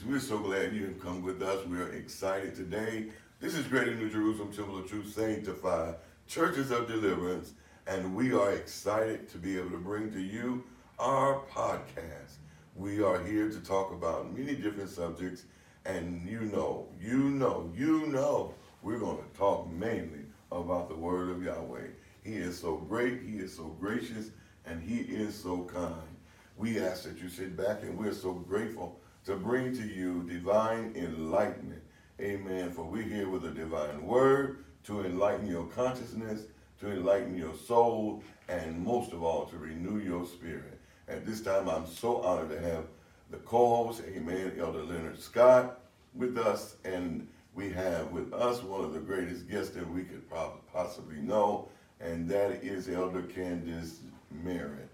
We're so glad you have come with us. We're excited today. This is Greater New Jerusalem Temple of Truth Sanctified Churches of Deliverance, and we are excited to be able to bring to you our podcast. We are here to talk about many different subjects, and you know, you know, you know, we're going to talk mainly about the Word of Yahweh. He is so great, He is so gracious, and He is so kind. We ask that you sit back, and we're so grateful to bring to you divine enlightenment. Amen. For we're here with a divine word to enlighten your consciousness, to enlighten your soul, and most of all, to renew your spirit. At this time, I'm so honored to have the co-host, Amen, Elder Leonard Scott, with us, and we have with us one of the greatest guests that we could possibly know, and that is Elder Candace Merritt.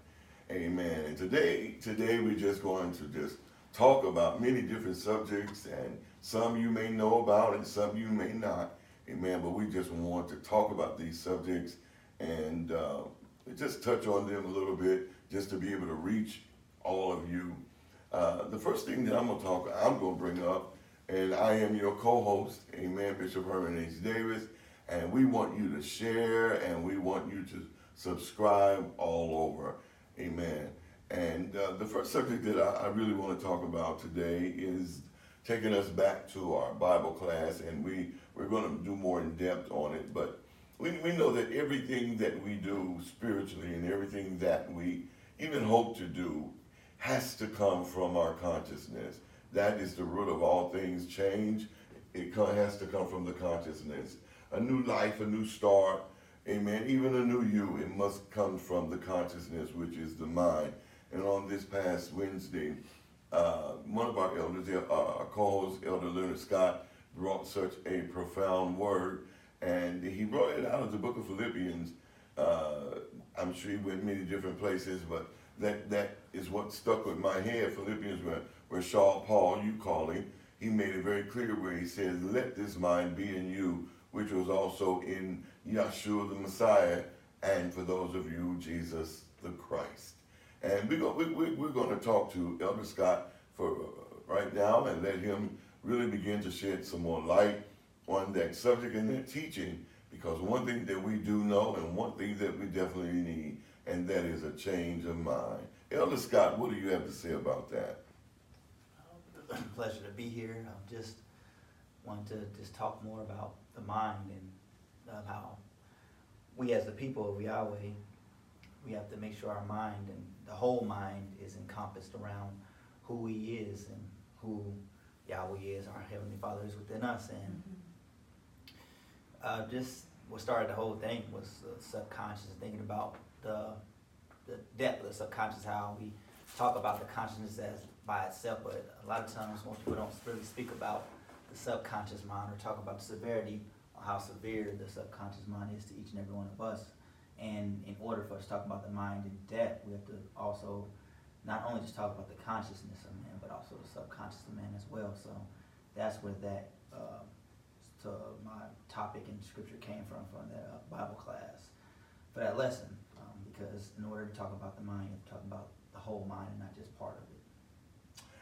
Amen. And today, today we're just going to just talk about many different subjects, and some you may know about and some you may not. Amen. But we just want to talk about these subjects and uh, just touch on them a little bit, just to be able to reach all of you. Uh, the first thing that I'm going to talk, I'm going to bring up, and I am your co-host, Amen, Bishop Herman H. Davis, and we want you to share and we want you to subscribe all over. Amen. And uh, the first subject that I, I, really want to talk about today is taking us back to our Bible class, and we, we're going to do more in depth on it. But we, we know that everything that we do spiritually and everything that we even hope to do has to come from our consciousness. That is the root of all things change. It has to come from the consciousness. A new life, a new start, amen. Even a new you, it must come from the consciousness, which is the mind. And on this past Wednesday, uh, one of our elders, uh, our co-host, Elder Leonard Scott, brought such a profound word, and he brought it out of the book of Philippians. Uh, I'm sure he went many different places, but that that is what stuck with my head. Philippians, where, where Shaul Paul, you call him, he made it very clear where he says, "Let this mind be in you, which was also in Yeshua the Messiah, and for those of you, Jesus the Christ." And we're going, we, we, are going to talk to Elder Scott for uh, right now and let him really begin to shed some more light on that subject and that teaching. Because one thing that we do know and one thing that we definitely need, and that is a change of mind. Elder Scott, what do you have to say about that? Pleasure to be here. I just want to just talk more about the mind and how we as the people of Yahweh, we have to make sure our mind and the whole mind is encompassed around who He is and who Yahweh is, our Heavenly Father is within us. And uh, just what started the whole thing was uh, subconscious, thinking about the, the depth of the subconscious, how we talk about the consciousness as by itself, but a lot of times most people don't really speak about the subconscious mind or talk about the severity or how severe the subconscious mind is to each and every one of us. And in order for us to talk about the mind in depth, we have to also not only just talk about the consciousness of man, but also the subconscious of man as well. So that's where that uh, to my topic in scripture came from, from that uh, Bible class for that lesson. Um, because in order to talk about the mind, you have to talk about the whole mind and not just part of it.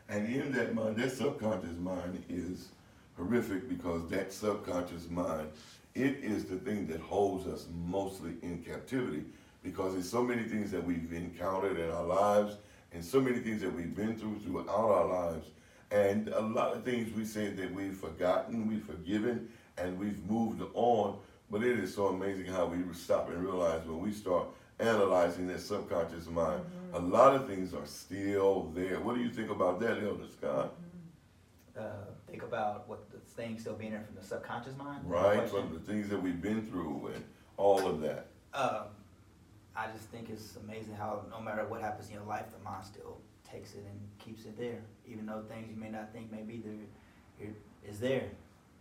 And in that mind, that subconscious mind is horrific because that subconscious mind it is the thing that holds us mostly in captivity because there's so many things that we've encountered in our lives and so many things that we've been through throughout our lives. And a lot of things we say that we've forgotten, we've forgiven, and we've moved on. But it is so amazing how we stop and realize when we start analyzing that subconscious mind, mm-hmm. a lot of things are still there. What do you think about that, Elder Scott? Mm-hmm. Uh, think about what the things still being there from the subconscious mind. Right, from the things that we've been through and all of that. Um, I just think it's amazing how no matter what happens in your life, the mind still takes it and keeps it there. Even though things you may not think may be there, is there.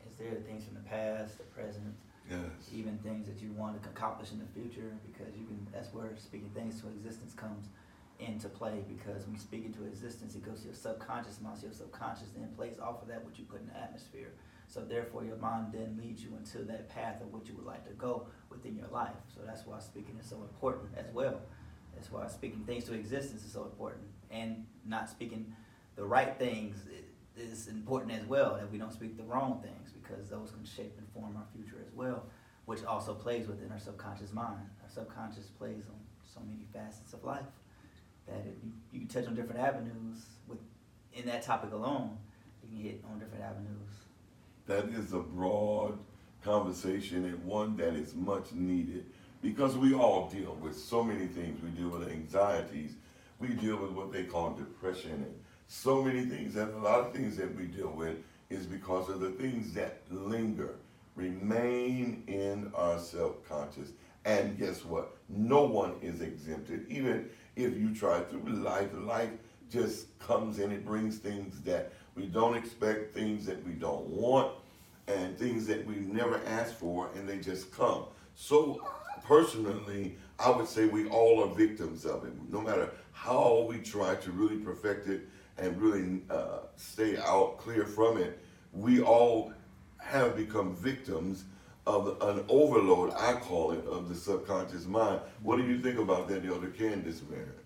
It's there. Things from the past, the present, yes. even things that you want to accomplish in the future, because you can. That's where speaking things to existence comes into play because when you speak into existence, it goes to your subconscious mind. So your subconscious then plays off of that what you put in the atmosphere. So therefore, your mind then leads you into that path of what you would like to go within your life. So that's why speaking is so important as well. That's why speaking things to existence is so important, and not speaking the right things is important as well that we don't speak the wrong things because those can shape and form our future as well, which also plays within our subconscious mind. Our subconscious plays on so many facets of life that you, you can touch on different avenues with in that topic alone, you can hit on different avenues. That is a broad conversation and one that is much needed because we all deal with so many things. We deal with anxieties, we deal with what they call depression, and so many things. And a lot of things that we deal with is because of the things that linger, remain in our self-conscious. And guess what? No one is exempted. Even if you try through life, life just comes and it brings things that we don't expect, things that we don't want, and things that we've never asked for, and they just come. So personally, I would say we all are victims of it. No matter how we try to really perfect it and really uh, stay out clear from it, we all have become victims of an overload, I call it, of the subconscious mind. What do you think about that, Elder Candace Merritt?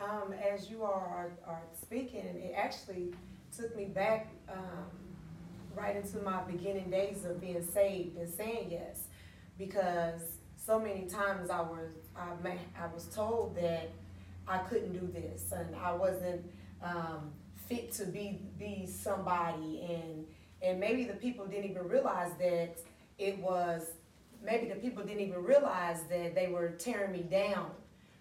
Um, as you are, are speaking, it actually took me back um, right into my beginning days of being saved and saying yes, because so many times I was I, I was told that I couldn't do this and I wasn't um, fit to be be somebody and and maybe the people didn't even realize that it was maybe the people didn't even realize that they were tearing me down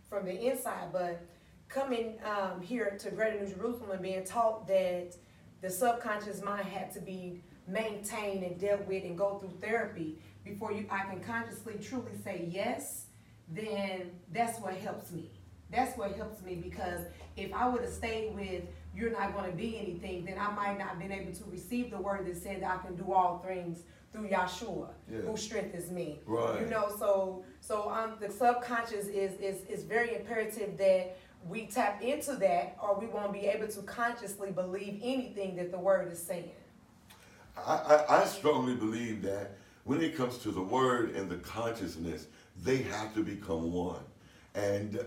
from the inside but coming um, here to Greater New Jerusalem and being taught that the subconscious mind had to be maintained and dealt with and go through therapy before you I can consciously truly say yes, then that's what helps me. That's what helps me because if I would have stayed with you're not going to be anything, then I might not have been able to receive the word that said that I can do all things through Yahshua, yeah. who strengthens me. Right. You know, so so um, the subconscious is is is very imperative that we tap into that, or we won't be able to consciously believe anything that the word is saying. I, I, I strongly believe that when it comes to the word and the consciousness, they have to become one. And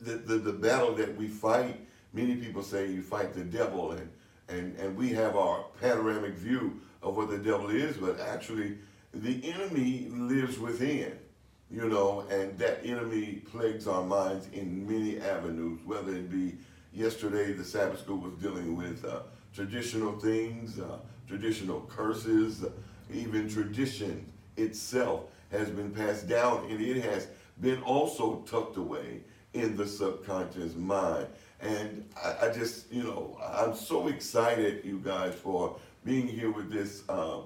the, the, the battle that we fight, many people say you fight the devil, and, and, and we have our panoramic view of what the devil is, but actually, the enemy lives within, you know, and that enemy plagues our minds in many avenues, whether it be yesterday, the Sabbath school was dealing with uh, traditional things, uh, traditional curses, uh, even tradition itself has been passed down and it has been also tucked away in the subconscious mind. And I, I just, you know, I'm so excited, you guys, for being here with this uh,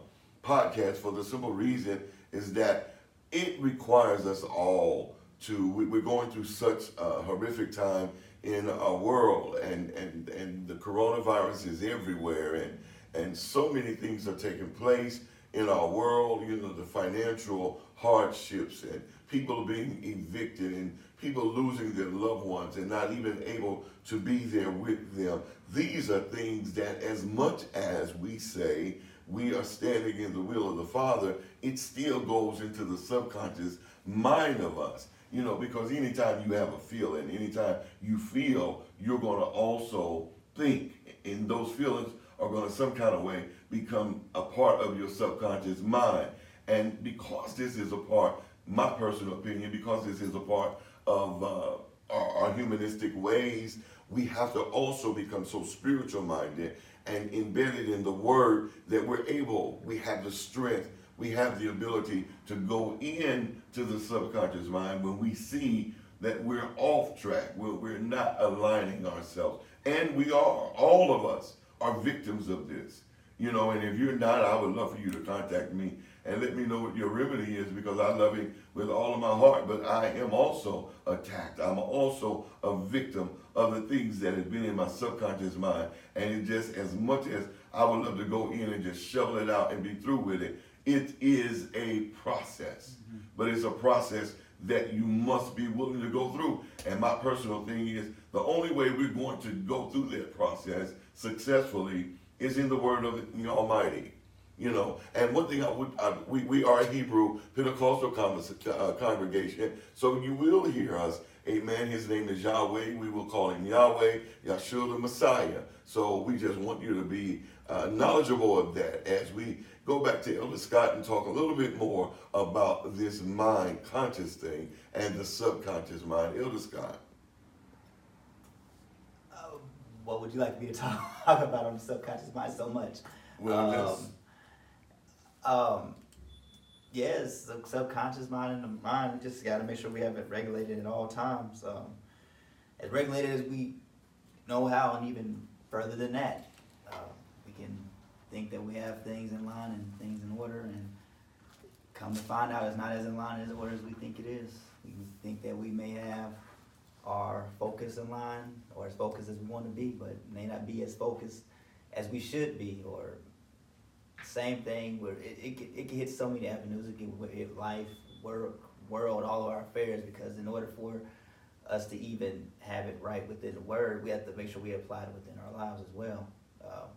podcast for the simple reason is that it requires us all to, we, we're going through such a horrific time in our world and, and, and the coronavirus is everywhere and, and so many things are taking place in our world, you know, the financial hardships and people are being evicted and people losing their loved ones and not even able to be there with them. These are things that, as much as we say we are standing in the will of the Father, it still goes into the subconscious mind of us. You know, because anytime you have a feeling, anytime you feel, you're going to also think. And those feelings are going to some kind of way become a part of your subconscious mind. And because this is a part, my personal opinion, because this is a part of uh, our, our humanistic ways, we have to also become so spiritual minded and embedded in the word that we're able, we have the strength, we have the ability to go in to the subconscious mind when we see that we're off track, we're, we're not aligning ourselves. And we are, all of us are victims of this. You know, and if you're not, I would love for you to contact me and let me know what your remedy is because I love him with all of my heart. But I am also attacked. I'm also a victim of the things that have been in my subconscious mind. And it just as much as I would love to go in and just shovel it out and be through with it, it is a process. Mm-hmm. But it's a process that you must be willing to go through. And my personal thing is the only way we're going to go through that process successfully is in the word of the Almighty. You know, and one thing I would, I, we, we are a Hebrew Pentecostal uh, congregation, so you will hear us. Amen. His name is Yahweh. We will call him Yahweh, Yeshua the Messiah. So we just want you to be uh, knowledgeable of that as we go back to Elder Scott and talk a little bit more about this mind conscious thing and the subconscious mind. Elder Scott. Uh, what would you like me to talk about on the subconscious mind so much? Well, um, um, yes, the subconscious mind and the mind, we just got to make sure we have it regulated at all times. Um, as regulated as we know how, and even further than that, uh, we can think that we have things in line and things in order, and come to find out it's not as in line as order as we think it is. We think that we may have our focus in line or as focused as we want to be, but may not be as focused as we should be, or same thing where it, it, it can hit so many avenues. It can hit life, work, world, all of our affairs. Because in order for us to even have it right within the word, we have to make sure we apply it within our lives as well. Um,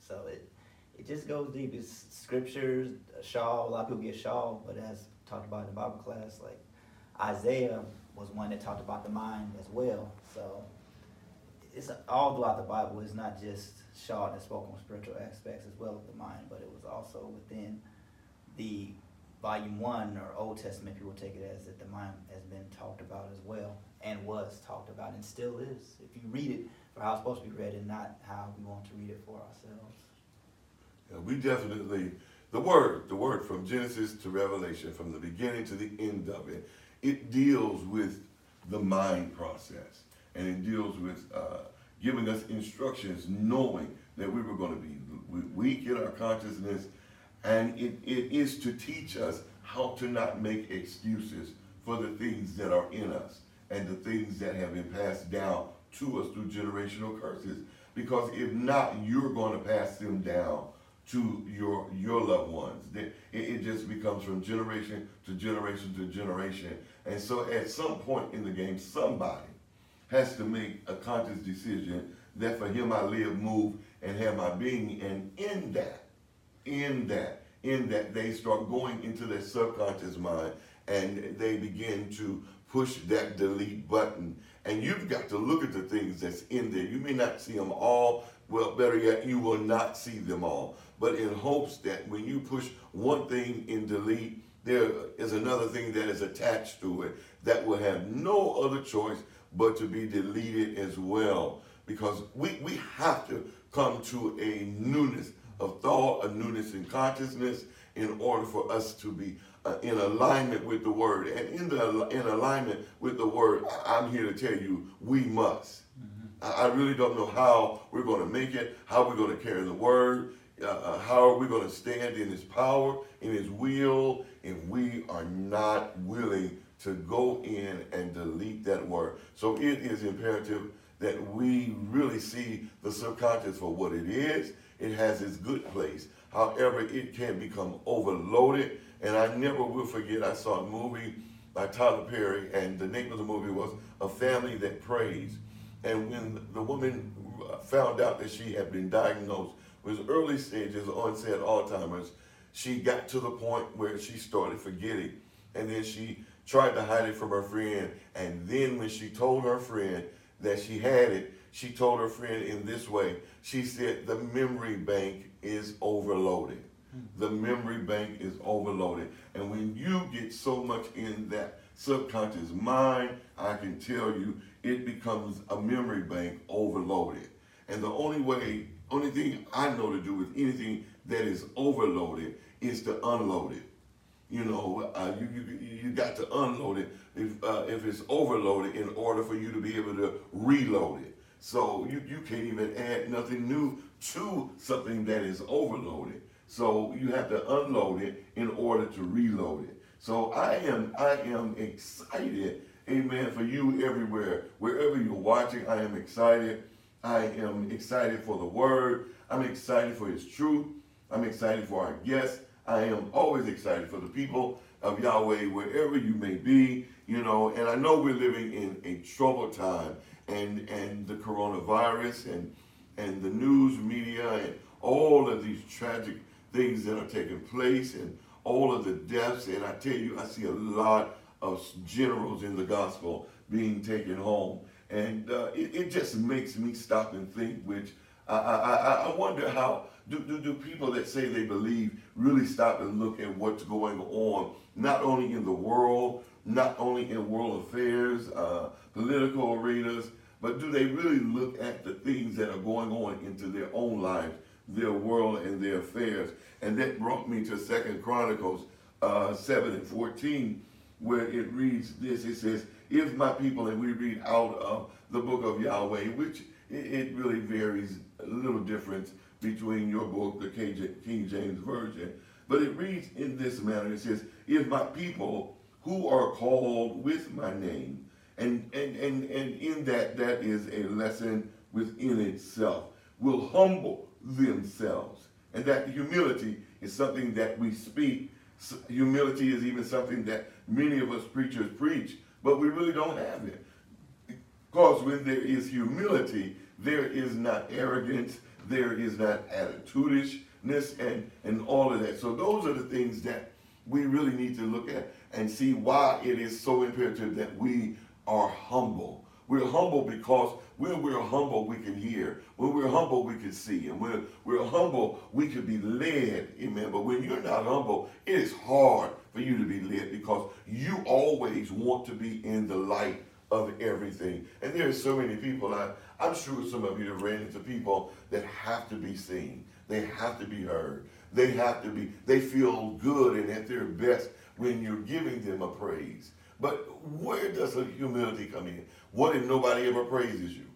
so it it just goes deep. It's scriptures, Shaul. A lot of people get Shaul, but as talked about in the Bible class, like Isaiah was one that talked about the mind as well. So it's all throughout the Bible. It's not just Shaul that spoke on spiritual aspects as well as the mind, but it was also within the volume one or Old Testament. People take it as that the mind has been talked about as well and was talked about and still is. If you read it for how it's supposed to be read and not how we want to read it for ourselves. Yeah, we definitely the word, the word from Genesis to Revelation, from the beginning to the end of it, it deals with the mind process and it deals with uh, giving us instructions, knowing that we were going to be weak in our consciousness, and it, it is to teach us how to not make excuses for the things that are in us and the things that have been passed down to us through generational curses. Because if not, you're going to pass them down to your your loved ones. It, it just becomes from generation to generation to generation. And so at some point in the game, somebody has to make a conscious decision that for him I live, move, and have my being. And in that, in that, in that, they start going into their subconscious mind and they begin to push that delete button. And you've got to look at the things that's in there. You may not see them all. Well, better yet, you will not see them all. But in hopes that when you push one thing in delete, there is another thing that is attached to it that will have no other choice but to be deleted as well. Because we, we have to come to a newness of thought, a newness in consciousness, in order for us to be uh, in alignment with the word. And in the in alignment with the word, I'm here to tell you, we must. Mm-hmm. I, I really don't know how we're going to make it, how we're going to carry the word, uh, uh, how are we going to stand in his power, in his will, if we are not willing to go in and delete that word. So it is imperative that we really see the subconscious for what it is. It has its good place. However, it can become overloaded. And I never will forget, I saw a movie by Tyler Perry, and the name of the movie was A Family That Preys. And when the woman found out that she had been diagnosed with early stages of onset Alzheimer's, she got to the point where she started forgetting. And then she tried to hide it from her friend. And then when she told her friend that she had it, she told her friend in this way. She said, the memory bank is overloaded. The memory bank is overloaded. And when you get so much in that subconscious mind, I can tell you it becomes a memory bank overloaded. And the only way, only thing I know to do with anything that is overloaded is to unload it you know, uh, you, you you got to unload it if uh, if it's overloaded in order for you to be able to reload it. So you, you can't even add nothing new to something that is overloaded. So you have to unload it in order to reload it. So I am I am excited, amen, for you everywhere. Wherever you're watching, I am excited. I am excited for the word. I'm excited for his truth. I'm excited for our guests. I am always excited for the people of Yahweh, wherever you may be, you know, and I know we're living in a troubled time and and the coronavirus and and the news media and all of these tragic things that are taking place and all of the deaths. And I tell you, I see a lot of generals in the gospel being taken home. And uh, it, it, just makes me stop and think, which I, I, I wonder how do, do, do people that say they believe really stop and look at what's going on, not only in the world, not only in world affairs, uh, political arenas, but do they really look at the things that are going on into their own lives, their world, and their affairs? And that brought me to Second Chronicles uh, 7 and 14, where it reads this. It says, If my people, and we read out of the book of Yahweh, which it, it really varies a little difference between your book, the King James Version. But it reads in this manner. It says, If my people who are called with my name, and, and, and, and in that, that is a lesson within itself, will humble themselves. And that humility is something that we speak. Humility is even something that many of us preachers preach, but we really don't have it. Because when there is humility, there is not arrogance, there is that attitudishness, and, and all of that. So those are the things that we really need to look at and see why it is so imperative that we are humble. We're humble because when we're humble, we can hear. When we're humble, we can see. And when we're humble, we can be led. Amen. But when you're not humble, it is hard for you to be led because you always want to be in the light of everything. And there are so many people, I, I'm sure some of you have ran into people that have to be seen. They have to be heard. They have to be, they feel good and at their best when you're giving them a praise. But where does the humility come in? What if nobody ever praises you?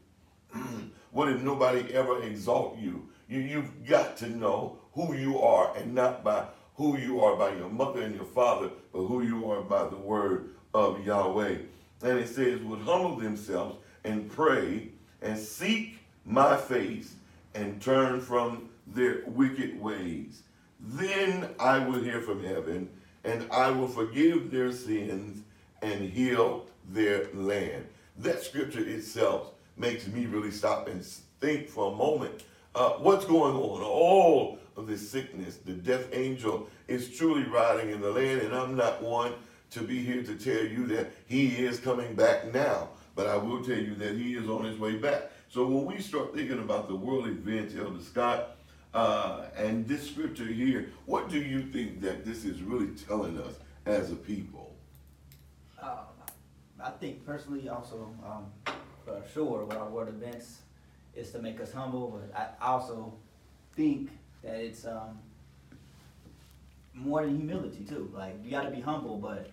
what if nobody ever exalt you? you? You've got to know who you are and not by who you are by your mother and your father, but who you are by the word of Yahweh. And it says, would humble themselves and pray and seek my face and turn from their wicked ways. Then I will hear from heaven and I will forgive their sins and heal their land. That scripture itself makes me really stop and think for a moment. Uh, what's going on? All of this sickness, the death angel is truly riding in the land, and I'm not one to be here to tell you that he is coming back now, but I will tell you that he is on his way back. So when we start thinking about the world events, Elder Scott, uh, and this scripture here, what do you think that this is really telling us as a people? Uh, I think personally, also, um, for sure, with our world events, is to make us humble. But I also think that it's um, more than humility too. Like you got to be humble, but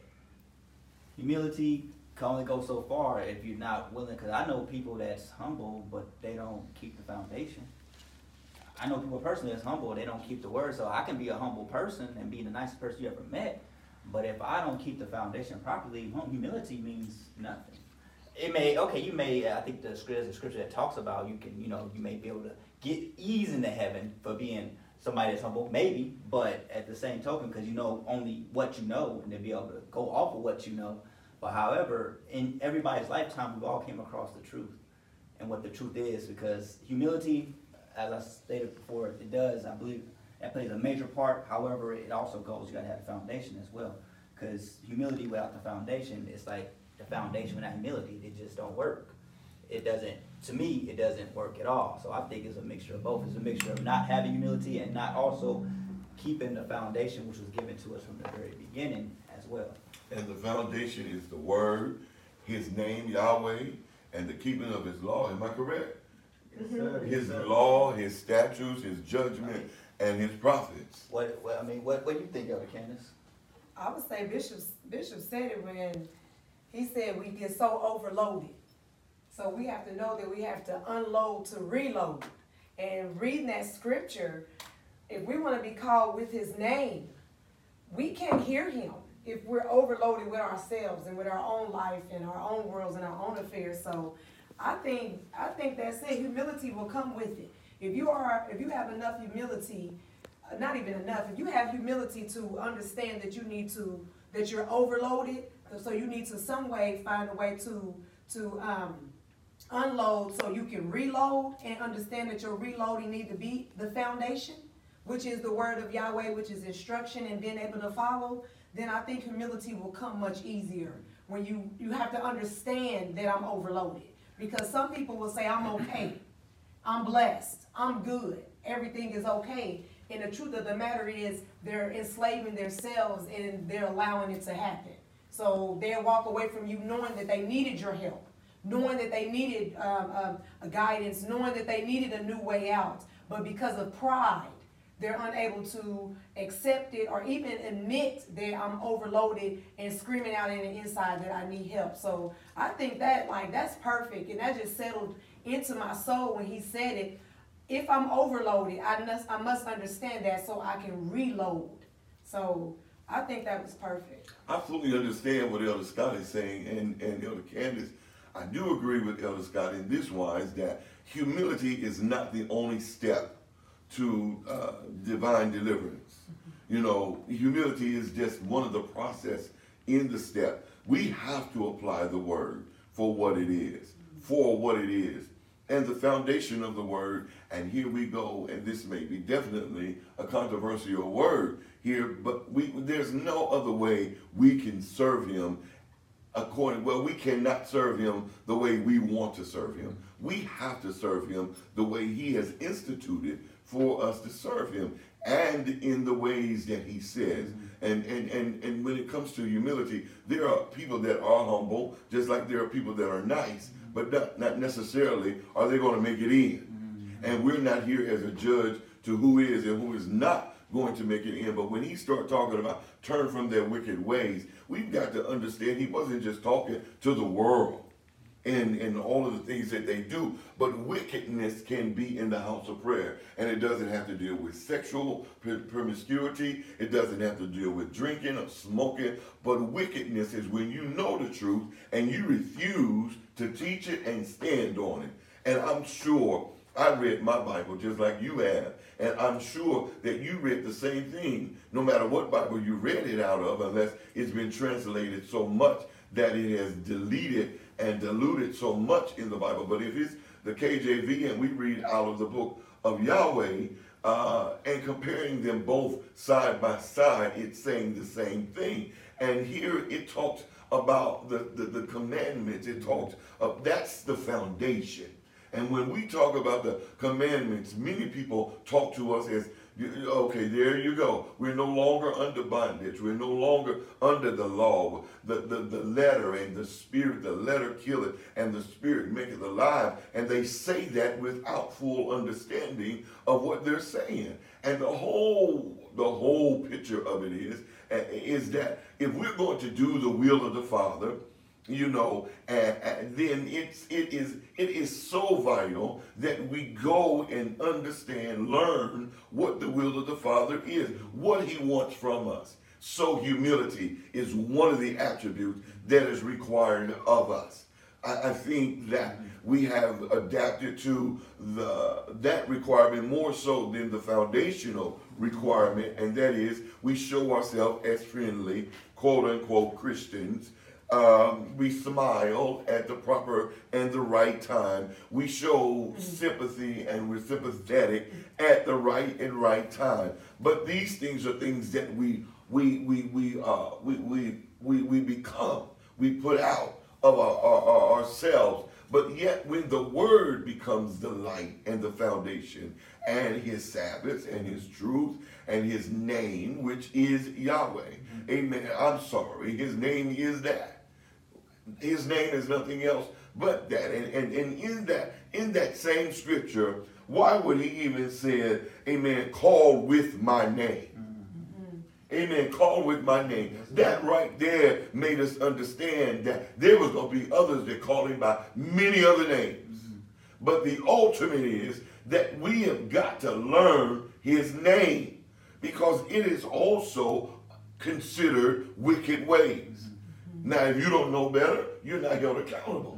humility can only go so far if you're not willing. Because I know people that's humble, but they don't keep the foundation. I know people personally that's humble, they don't keep the word. So I can be a humble person and be the nicest person you ever met, but if I don't keep the foundation properly, humility means nothing. It may okay, you may. I think the scripture, the scripture that talks about you can, you know, you may be able to get ease into heaven for being somebody that's humble, maybe. But at the same token, because you know only what you know, and to be able to go off of what you know. But however, in everybody's lifetime, we've all came across the truth and what the truth is, because humility as I stated before, it does, I believe, that plays a major part. However, it also goes, you gotta have the foundation as well. Because humility without the foundation, it's like the foundation without humility, it just don't work. It doesn't, to me, it doesn't work at all. So I think it's a mixture of both. It's a mixture of not having humility and not also keeping the foundation which was given to us from the very beginning as well. And the foundation is the word, his name, Yahweh, and the keeping of his law. Am I correct? Mm-hmm. His law, his statutes, his judgment, and his prophets. What, what I mean, what, what do you think of it, Candace? I would say Bishop Bishop said it when he said we get so overloaded. So we have to know that we have to unload to reload. And reading that scripture, if we want to be called with his name, we can't hear him if we're overloaded with ourselves and with our own life and our own worlds and our own affairs. So I think I think that's it. Humility will come with it. If you are, if you have enough humility, uh, not even enough. If you have humility to understand that you need to, that you're overloaded, so you need to some way find a way to to um, unload so you can reload and understand that your reloading need to be the foundation. which is the word of Yahweh, which is instruction and being able to follow, then I think humility will come much easier when you, you have to understand that I'm overloaded. Because some people will say, I'm okay, I'm blessed, I'm good, everything is okay. And the truth of the matter is, they're enslaving themselves and they're allowing it to happen. So they'll walk away from you knowing that they needed your help, knowing that they needed um, um, a guidance, knowing that they needed a new way out. But because of pride, they're unable to accept it or even admit that I'm overloaded and screaming out in the inside that I need help. So I think that like that's perfect and that just settled into my soul when he said it. If I'm overloaded, I must I must understand that so I can reload. So I think that was perfect. I fully understand what Elder Scott is saying and, and Elder Candace. I do agree with Elder Scott in this wise that humility is not the only step to uh, divine deliverance. You know, humility is just one of the process in the step. We have to apply the word for what it is, for what it is, and the foundation of the word. And here we go, and this may be definitely a controversial word here, but we there's no other way we can serve him according well we cannot serve him the way we want to serve him we have to serve him the way he has instituted for us to serve him and in the ways that he says. Mm-hmm. And, and, and, and when it comes to humility, there are people that are humble, just like there are people that are nice, mm-hmm. but not, not necessarily are they going to make it in. Mm-hmm. And we're not here as a judge to who is and who is not going to make it in. But when he start talking about turn from their wicked ways, we've got to understand he wasn't just talking to the world and, and all of the things that they do. But wickedness can be in the house of prayer. And it doesn't have to deal with sexual promiscuity. It doesn't have to deal with drinking or smoking. But wickedness is when you know the truth and you refuse to teach it and stand on it. And I'm sure I read my Bible just like you have. And I'm sure that you read the same thing, no matter what Bible you read it out of, unless it's been translated so much that it has deleted and diluted so much in the Bible. But if it's the KJV and we read out of the book of Yahweh uh, and comparing them both side by side, it's saying the same thing. And here it talks about the, the, the commandments. It talks that's the foundation. And when we talk about the commandments, many people talk to us as Okay, there you go. We're no longer under bondage. We're no longer under the law. The, the, the letter and the spirit, the letter killeth and the spirit maketh alive. And they say that without full understanding of what they're saying. And the whole the whole picture of it is, is that if we're going to do the will of the Father, you know, then it's it is it is so vital that we go and understand, learn what the will of the Father is, what He wants from us. So humility is one of the attributes that is required of us. I, I think that we have adapted to the that requirement more so than the foundational requirement, and that is we show ourselves as friendly, quote unquote Christians um, we smile at the proper and the right time. We show sympathy and we're sympathetic at the right and right time. But these things are things that we we we we uh, we, we we we become. We put out of our, our, our ourselves. But yet, when the word becomes the light and the foundation, and his Sabbath and his truth and his name, which is Yahweh. Mm-hmm. Amen. I'm sorry, his name is that. His name is nothing else but that. And, and, and in that in that same scripture, why would he even say, Amen, call with my name? Mm-hmm. Amen. Call with my name. That right there made us understand that there was going to be others that call him by many other names. Mm-hmm. But the ultimate is that we have got to learn his name because it is also considered wicked ways. Now, if you don't know better, you're not held accountable.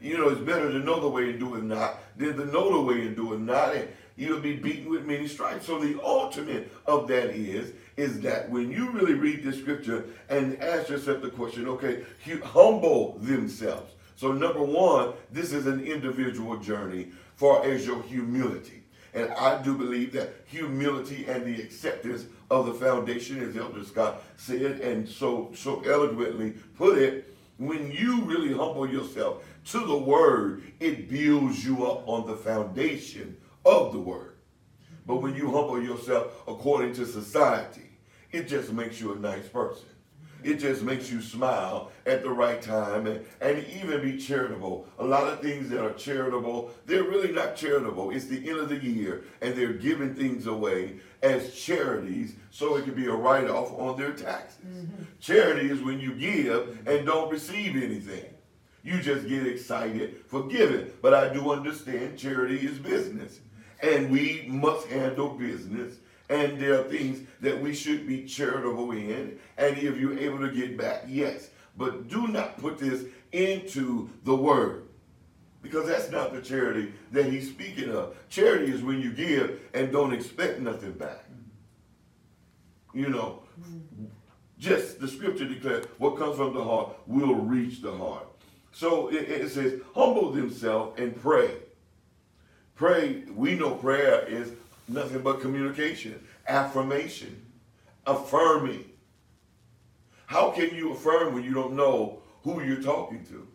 You know, it's better to know the way and do it not than to know the way and do it not. And you'll be beaten with many stripes. So the ultimate of that is, is that when you really read the scripture and ask yourself the question, okay, humble themselves. So number one, this is an individual journey for as your humility. And I do believe that humility and the acceptance of the foundation, as Elder Scott said, and so so eloquently put it, when you really humble yourself to the word, it builds you up on the foundation of the word. But when you humble yourself according to society, it just makes you a nice person. It just makes you smile at the right time and, and even be charitable. A lot of things that are charitable, they're really not charitable. It's the end of the year and they're giving things away as charities so it can be a write off on their taxes. Mm-hmm. Charity is when you give and don't receive anything. You just get excited for giving. But I do understand charity is business and we must handle business and there are things that we should be charitable in. And if you're able to get back, yes. But do not put this into the word. Because that's not the charity that he's speaking of. Charity is when you give and don't expect nothing back. You know, just the scripture declares what comes from the heart will reach the heart. So it, it says, humble themselves and pray. Pray, we know prayer is nothing but communication, affirmation, affirming. How can you affirm when you don't know who you're talking to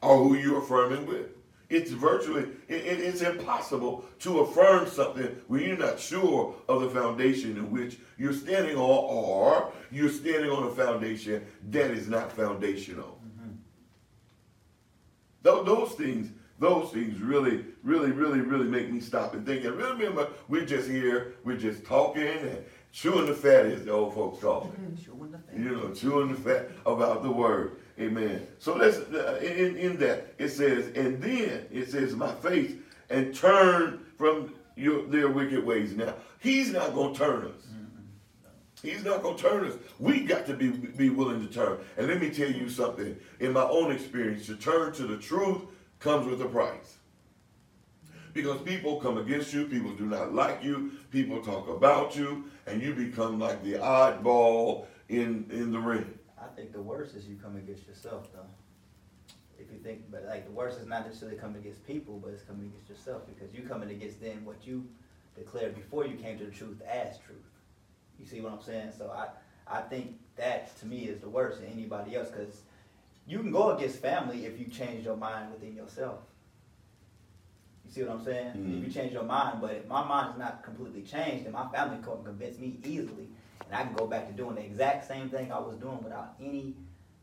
or who you're affirming with? It's virtually, it, it's impossible to affirm something when you're not sure of the foundation in which you're standing on, or you're standing on a foundation that is not foundational. Mm-hmm. Those, those things those things really, really, really, really make me stop and think. And remember, we're just here, we're just talking and chewing the fat, as the old folks call it. Mm-hmm. You know, chewing the fat about the word. Amen. So let's uh, in, in that it says, and then it says, my faith, and turn from your their wicked ways. Now, he's not gonna turn us. Mm-hmm. He's not going to turn us. We got to be, be willing to turn. And let me tell you something. In my own experience, to turn to the truth comes with a price. Because people come against you, people do not like you, people talk about you, and you become like the oddball in, in the ring. I think the worst is you come against yourself, though. If you think, but like the worst is not necessarily coming against people, but it's coming against yourself because you coming against then what you declared before you came to the truth as truth. You see what I'm saying? So I, I think that to me is the worst than anybody else because you can go against family if you change your mind within yourself. You see what I'm saying? Mm-hmm. If you change your mind, but if my mind is not completely changed, then my family can convince me easily, and I can go back to doing the exact same thing I was doing without any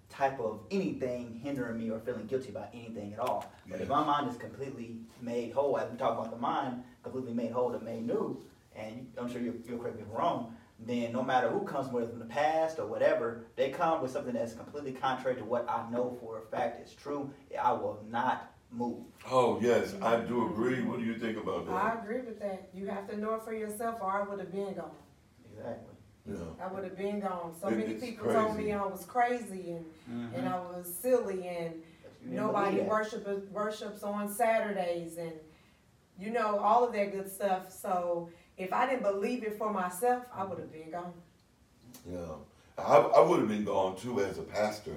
type of anything hindering me or feeling guilty about anything at all. Yes. But if my mind is completely made whole, as we talk about the mind, completely made whole and made new, and I'm sure you'll, you'll correct me if I'm wrong, then no matter who comes with from the past or whatever, they come with something that's completely contrary to what I know for a fact is true, I will not move. Oh yes, I do agree. What do you think about that? I agree with that. You have to know it for yourself, or I would have been gone. Exactly. Yeah. I would have been gone. So it, many people crazy. told me I was crazy and mm-hmm. and I was silly and nobody worship, worships on Saturdays and you know all of that good stuff. So if I didn't believe it for myself, I would have been gone. Yeah, I, I would have been gone too as a pastor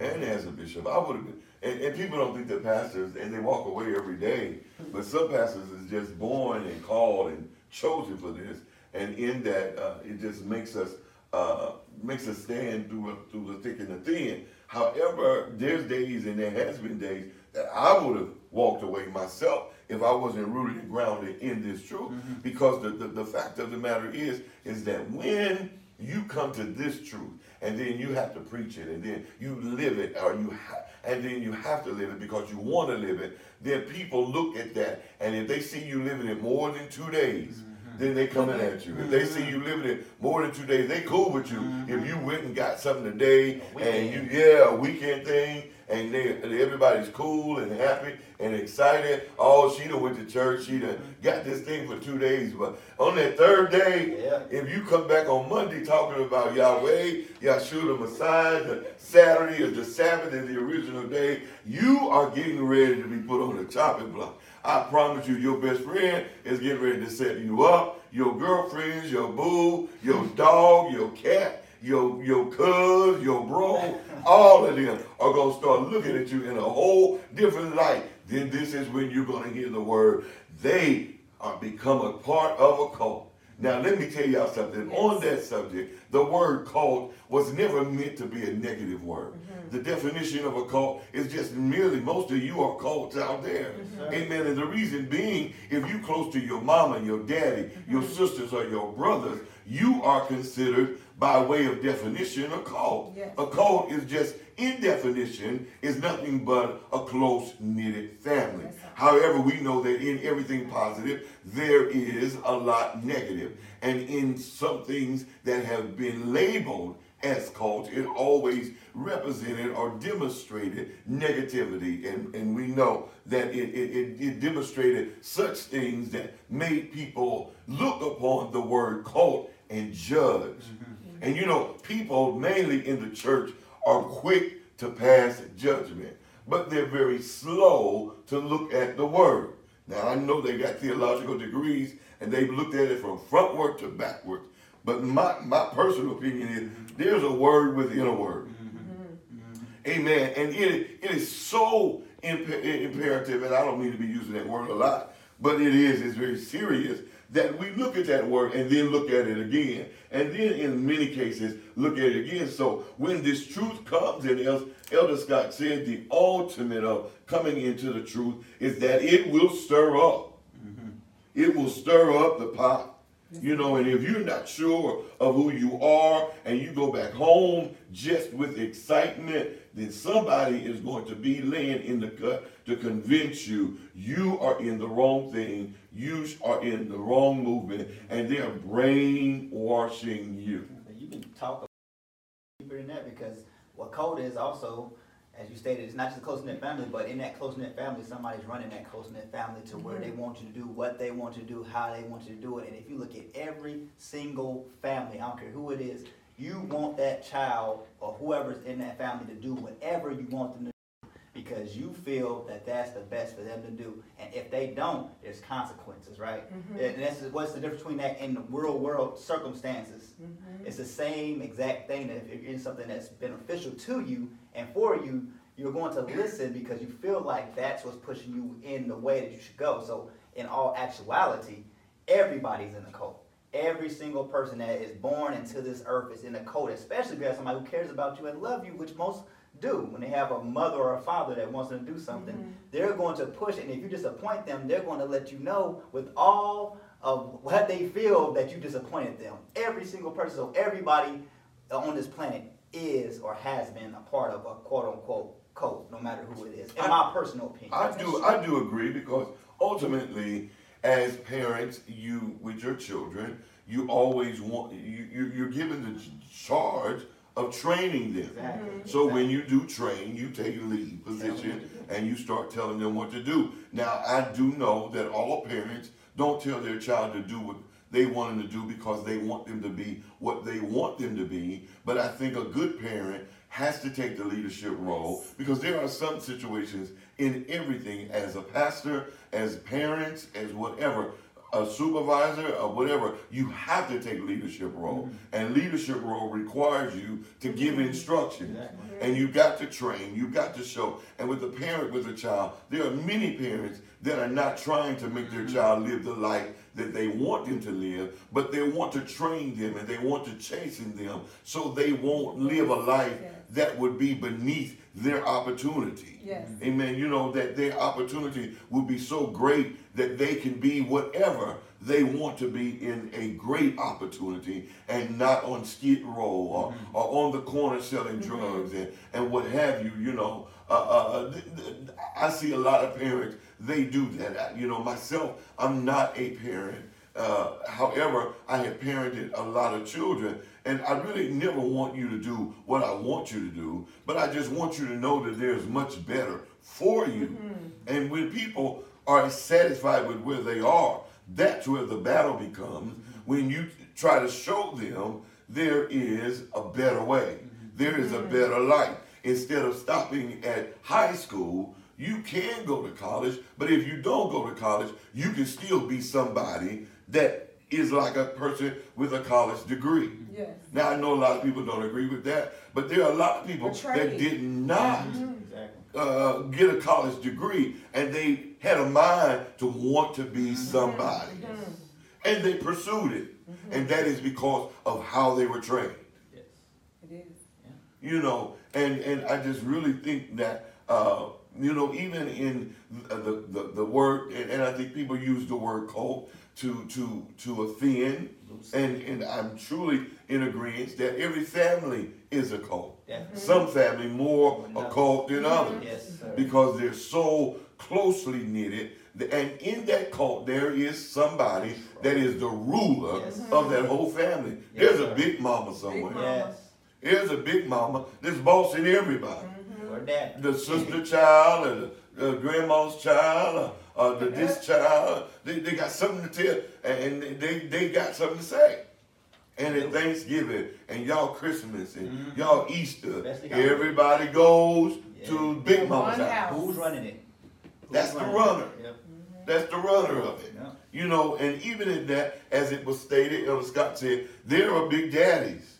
and as a bishop. I would have been. And, and people don't think they're pastors and they walk away every day. But some pastors is just born and called and chosen for this. And in that, uh, it just makes us uh, makes us stand through through the thick and the thin. However, there's days and there has been days that I would have walked away myself if I wasn't rooted and grounded in this truth. Mm-hmm. Because the, the, the fact of the matter is, is that when you come to this truth and then you have to preach it and then you live it or you ha- and then you have to live it because you want to live it then people look at that and if they see you living it more than two days mm-hmm. then they coming at you if they see you living it more than two days they cool with you mm-hmm. if you went and got something today and you yeah a weekend thing and they, everybody's cool and happy and excited. Oh, she done went to church. She done got this thing for two days. But on that third day, yeah. if you come back on Monday talking about Yahweh, Yahshua the Messiah, the Saturday is the Sabbath is the original day, you are getting ready to be put on the chopping block. I promise you, your best friend is getting ready to set you up. Your girlfriends, your boo, your dog, your cat, your your cuz, your bro, all of them are gonna start looking at you in a whole different light. Then this is when you're gonna hear the word. They are become a part of a cult. Now, let me tell y'all something. Yes. On that subject, the word cult was never meant to be a negative word. Mm-hmm. The definition of a cult is just merely most of you are cults out there. Mm-hmm. Amen. And the reason being, if you close to your mama, your daddy, your mm-hmm. sisters, or your brothers, you are considered by way of definition a cult. Yes. A cult is just in definition is nothing but a close knitted family. Yes. However, we know that in everything positive, there is a lot negative. And in some things that have been labeled as cults, it always represented or demonstrated negativity. And, and we know that it, it, it, it demonstrated such things that made people look upon the word cult and judge. Mm-hmm. And you know, people mainly in the church are quick to pass judgment, but they're very slow to look at the word. Now, I know they got theological degrees and they've looked at it from frontward to backward, but my, my personal opinion is there's a word within a word. Mm-hmm. Amen. And it, it is so imp- imperative, and I don't mean to be using that word a lot, but it is, it's very serious that we look at that word and then look at it again. And then in many cases, look at it again. So when this truth comes, and as Elder Scott said, the ultimate of coming into the truth is that it will stir up. Mm-hmm. It will stir up the pot. You know, and if you're not sure of who you are and you go back home just with excitement, then somebody is going to be laying in the cut to convince you you are in the wrong thing, you are in the wrong movement, and they're brainwashing you. You can talk deeper than that because what code is also, as you stated, it's not just a close knit family, but in that close knit family, somebody's running that close knit family to where they mm-hmm. want you to do what they want you to do, how they want you to do it. And if you look at every single family, I don't care who it is, you want that child or whoever's in that family to do whatever you want them to do because you feel that that's the best for them to do. And if they don't, there's consequences, right? Mm-hmm. And that's what's the difference between that and the real world circumstances. Mm-hmm. It's the same exact thing that if you're in something that's beneficial to you and for you, you're going to listen because you feel like that's what's pushing you in the way that you should go. So, in all actuality, everybody's in the cult. Every single person that is born into this earth is in the cult, especially if you have somebody who cares about you and love you, which most do. When they have a mother or a father that wants them to do something, mm-hmm. they're going to push. And if you disappoint them, they're going to let you know with all of what they feel that you disappointed them. Every single person, so everybody on this planet is or has been a part of a quote unquote cult, no matter who it is. In my personal opinion. I do I do agree because ultimately, as parents, you with your children, you always want you, you you're given the charge of training them. Exactly. Mm-hmm. So when you do train, you take a lead position and you start telling them what to do. Now I do know that all parents don't tell their child to do what they want them to do because they want them to be what they want them to be. But I think a good parent has to take the leadership role because there are some situations in everything as a pastor, as parents, as whatever, a supervisor or whatever, you have to take leadership role. Mm-hmm. And leadership role requires you to give instructions. And you got to train, you got to show. And with a parent with a child, there are many parents that are not trying to make their mm-hmm. child live the life that they want them to live, but they want to train them and they want to chasten them so they won't live a life that would be beneath their opportunity. Yes. Amen. You know, that their opportunity will be so great that they can be whatever they want to be in a great opportunity and not on skid row or, or on the corner selling drugs and, and what have you, you know. Uh, uh, th- th- I see a lot of parents, they do that. You know, myself, I'm not a parent. Uh, however, I have parented a lot of children, and I really never want you to do what I want you to do, but I just want you to know that there's much better for you. Mm-hmm. And when people are satisfied with where they are, that's where the battle becomes. Mm-hmm. When you try to show them there is a better way, mm-hmm. there is a better life. Instead of stopping at high school, you can go to college, but if you don't go to college, you can still be somebody that is like a person with a college degree. Yes. Now I know a lot of people don't agree with that, but there are a lot of people that did not mm-hmm. Mm-hmm. Exactly. uh, get a college degree, and they had a mind to want to be mm-hmm. somebody, and they pursued it, and that is because of how they were trained. Yes. It is. You know, and and I just really think that uh, you know even in uh, the the, the word, and, and I think people use the word cult to to to offend, and and I'm truly in agreement that every family is a cult. Definitely. Mm-hmm. Some family more Mhm. occult than mm-hmm. others Yes, sir. because they're so closely knitted. And in that cult, there is somebody that is the ruler Yes. Mm-hmm. of that whole family. Yes, There's sir. a big mama somewhere. Big Yes. There's a big mama that's bossing everybody. Or that. The sister child, or the, the grandma's child, or, or the this child. They, they got something to tell, and they, they got something to say. And at Thanksgiving, and y'all Christmas, and Mhm. y'all Easter, everybody goes Yeah. to Big One Mama's house. house. Who's running it? Who's That's the running runner. it? Yep. That's the runner of it. Yep. You know, and even in that, as it was stated, Elder Scott said, there are big daddies.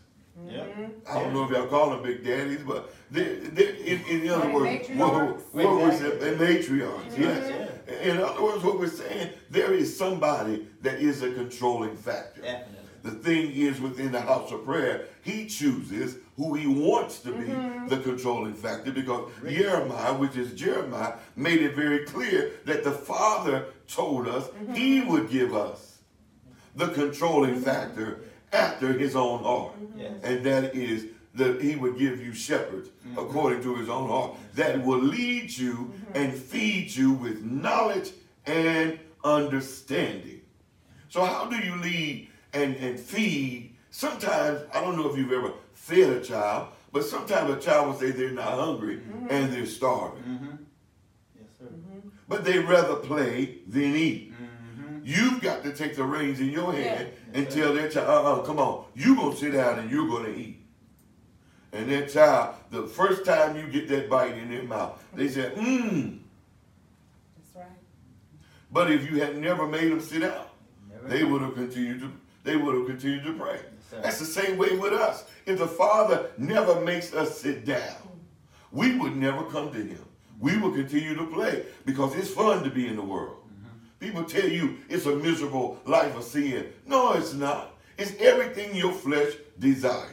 Yep. I don't know if y'all call them big daddies, but they're, they're, in, in other words, matriarchs? what, what we Exactly. say, they're matriarchs, yes. In other words, what we're saying, there is somebody that is a controlling factor. Definitely. The thing is, within the house of prayer, he chooses who he wants to be mm-hmm. the controlling factor because Jeremiah, which is Jeremiah, made it very clear that the Father told us mm-hmm. he would give us the controlling mm-hmm. factor after his own heart. Yes. And that is that he would give you shepherds according to his own heart that will lead you and feed you with knowledge and understanding. So how do you lead and, and feed? Sometimes, I don't know if you've ever fed a child, but sometimes a child will say they're not hungry and they're starving. Mm-hmm. Yes, sir. But they rather play than eat. Mm-hmm. You've got to take the reins in your hand Yeah. and tell that child, uh-uh, come on, you're gonna sit down and you're gonna eat. And that child, the first time you get that bite in their mouth, they say, mmm. That's right. But if you had never made them sit down, Never they would have continued to they would have continued to pray. sir. That's the same way with us. If the Father never makes us sit down, we would never come to Him. We will continue to play because it's fun to be in the world. Mm-hmm. People tell you it's a miserable life of sin. No, it's not. It's everything your flesh desires.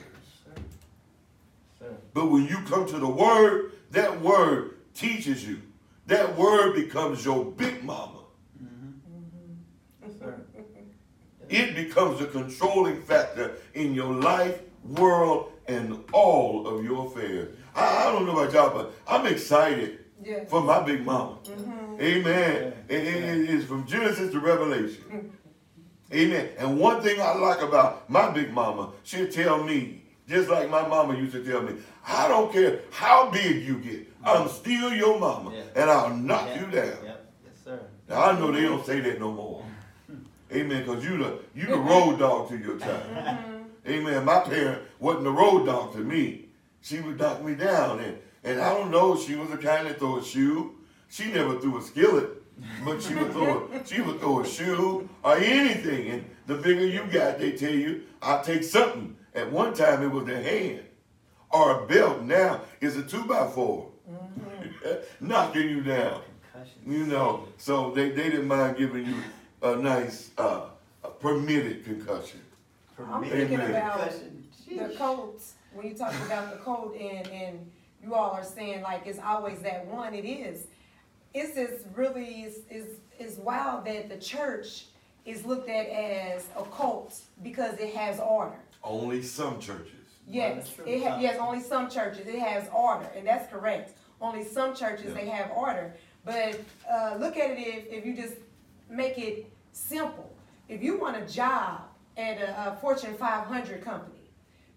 Sir. Sir. But when you come to the Word, that Word teaches you. That Word becomes your big mama. Mm-hmm. Sir. It becomes a controlling factor in your life, world, and all of your affairs. I, I don't know about y'all, but I'm excited Yes. for my big mama. Mm-hmm. Amen. It- it- it is from Genesis to Revelation. Amen. And one thing I like about my big mama, she'll tell me, just like my mama used to tell me, I don't care how big you get, I'm still your mama, Yeah. and I'll knock Yeah. you down. Yep. Yes, sir. Now I know they don't say that no more. Amen. Because you the you the road dog to your child. Mm-hmm. Amen. My parent wasn't the road dog to me. She would knock me down, and and I don't know. She was the kind that throw a shoe. She never threw a skillet, but she would throw a, she would throw a shoe or anything. And the bigger you got, they tell you I'll take something. At one time it was a hand or a belt. Now it's a two by 4 knocking you down. Concussion. You know, so they, they didn't mind giving you a nice uh, a permitted concussion. I'm Permitted thinking Amen. about the Sheesh. codes, when you talk about the code and, and you all are saying like it's always that one, it is. It's just really, is, is, is wild that the church is looked at as a cult because it has order. Only some churches. Yes, it ha- yes, only some churches, it has order, and that's correct. Only some churches, Yeah. they have order. But, uh, look at it if, if you just make it simple. If you want a job at a, a Fortune five hundred company,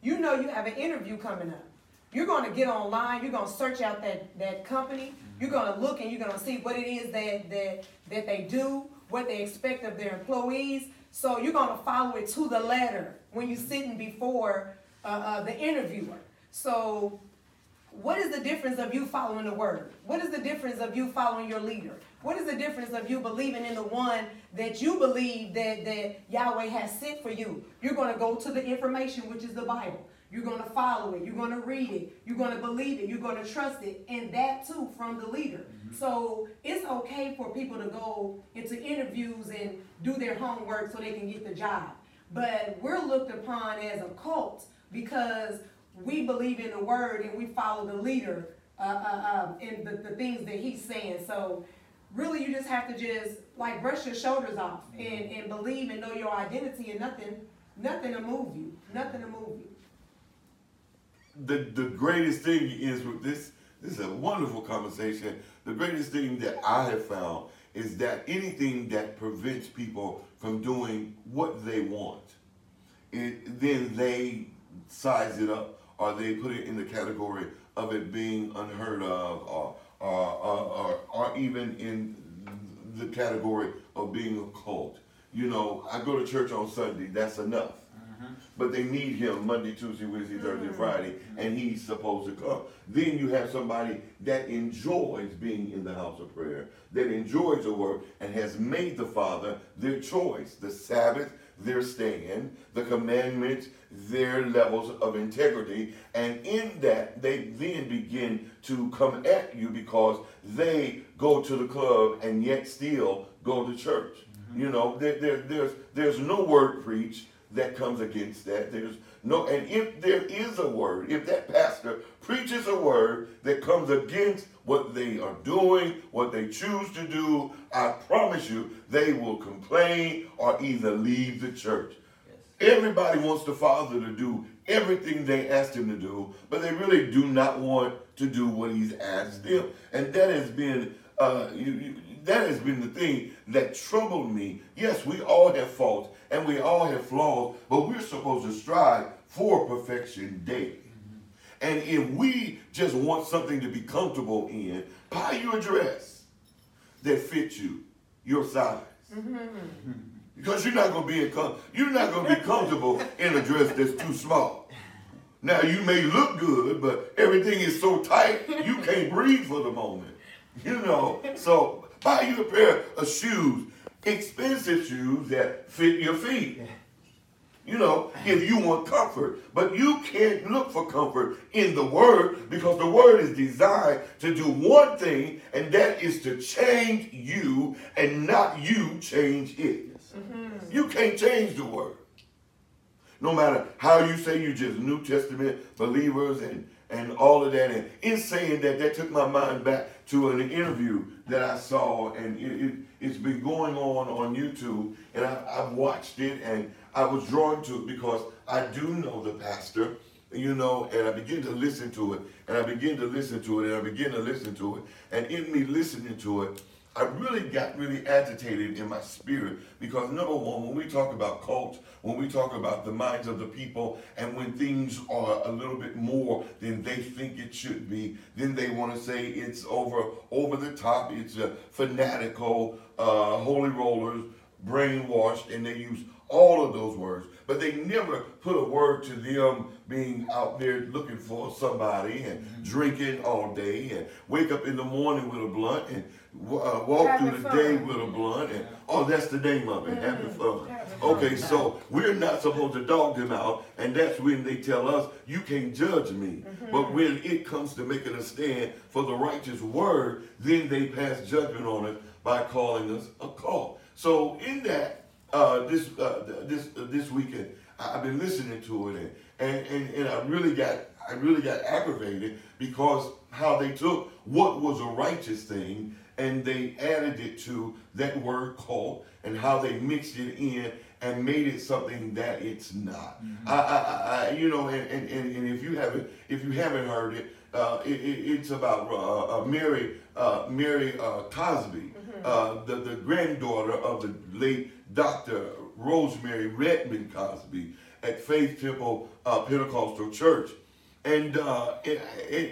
you know you have an interview coming up. You're gonna get online, you're gonna search out that, that company, you're gonna look and you're gonna see what it is that, that, that they do, what they expect of their employees. So you're gonna follow it to the letter when you're sitting before, uh, uh, the interviewer. So what is the difference of you following the word? What is the difference of you following your leader? What is the difference of you believing in the one that you believe that, that Yahweh has sent for you? You're going to go to the information, which is the Bible. You're going to follow it. You're going to read it. You're going to believe it. You're going to trust it. And that too from the leader. Mm-hmm. So it's okay for people to go into interviews and do their homework so they can get the job. But we're looked upon as a cult because we believe in the word and we follow the leader uh, uh, um, in the, the things that he's saying. So really you just have to just like brush your shoulders off and, and believe and know your identity and nothing nothing to move you. Nothing to move you. The the greatest thing is with this this is a wonderful conversation. The greatest thing that I have found is that anything that prevents people from doing what they want, it, then they size it up or they put it in the category of it being unheard of or, or, or, or, even in the category of being a cult. You know, I go to church on Sunday, that's enough. But they need him Monday, Tuesday, Wednesday, Thursday, mm-hmm. Friday, and he's supposed to come. Then you have somebody that enjoys being in the house of prayer, that enjoys the work, and has made the Father their choice. The Sabbath, their stand, the commandments, their levels of integrity, and in that they then begin to come at you because they go to the club and yet still go to church. Mm-hmm. You know, there, there, there's there's no word preached that comes against that. There's no, and if there is a word, if that pastor preaches a word that comes against what they are doing, what they choose to do, I promise you, they will complain or either leave the church. Yes. Everybody wants the Father to do everything they asked him to do, but they really do not want to do what he's asked them. And that has been uh, you, you, that has been the thing that troubled me. Yes, we all have faults and we all have flaws, but we're supposed to strive for perfection daily. And if we just want something to be comfortable in, buy you a dress that fits you, your size. Mm-hmm. Because you're not gonna be com- you're not gonna be comfortable in a dress that's too small. Now you may look good, but everything is so tight you can't breathe for the moment. You know, so buy you a pair of shoes, expensive shoes that fit your feet. You know, if you want comfort. But you can't look for comfort in the Word because the Word is designed to do one thing, and that is to change you and not you change it. Mm-hmm. You can't change the Word. No matter how you say you're just New Testament believers and and all of that. And in saying that, that took my mind back to an interview that I saw, and it, it, has been going on on YouTube, and I, I've watched it, and I was drawn to it because I do know the pastor, you know, and I begin to listen to it, and I begin to listen to it, and I begin to listen to it, and in me listening to it, I really got really agitated in my spirit because number one, when we talk about cults, when we talk about the minds of the people, and when things are a little bit more than they think it should be, then they want to say it's over over the top, it's a fanatical, uh, holy rollers, brainwashed, and they use all of those words, but they never put a word to them being out there looking for somebody and mm-hmm. drinking all day and wake up in the morning with a blunt and uh, walk having through the fun. day with a blunt and oh that's the name of it mm-hmm. having fun okay so we're not supposed to dog them out and that's when they tell us you can't judge me mm-hmm. but when it comes to making a stand for the righteous word then they pass judgment on it by calling us a cult so in that uh, this uh, this uh, this weekend. I've been listening to it, and, and, and, and I really got I really got aggravated because how they took what was a righteous thing and they added it to that word cult and how they mixed it in and made it something that it's not. Mm-hmm. I, I, I, you know, and, and, and if you haven't if you haven't heard it, uh, it, it it's about uh, uh, Mary uh, Mary uh, Cosby, mm-hmm. the the granddaughter of the late Dr. Rosemary Redmond Cosby at Faith Temple uh, Pentecostal Church. And, uh, and,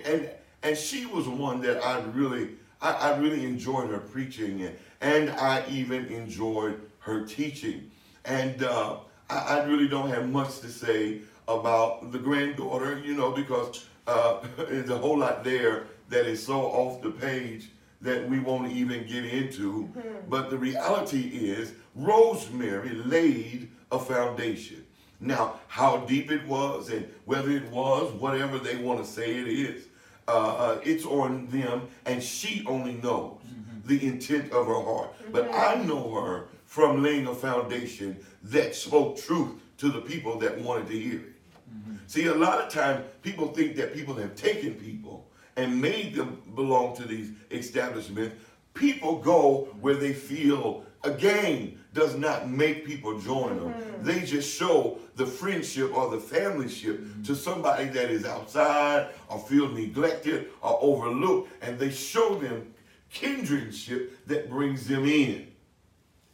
and, and she was one that I really, I, I really enjoyed her preaching and, and I even enjoyed her teaching. And uh, I, I, really don't have much to say about the granddaughter, you know, because uh, there's a whole lot there that is so off the page that we won't even get into. But the reality is, Rosemary laid a foundation. Now, how deep it was and whether it was, whatever they want to say it is, uh, uh, it's on them, and she only knows the intent of her heart. But I know her from laying a foundation that spoke truth to the people that wanted to hear it. See, a lot of times people think that people have taken people and made them belong to these establishments. People go where they feel a gang does not make people join them. They just show the friendship or the familyship to somebody that is outside or feel neglected or overlooked, and they show them kindredship that brings them in.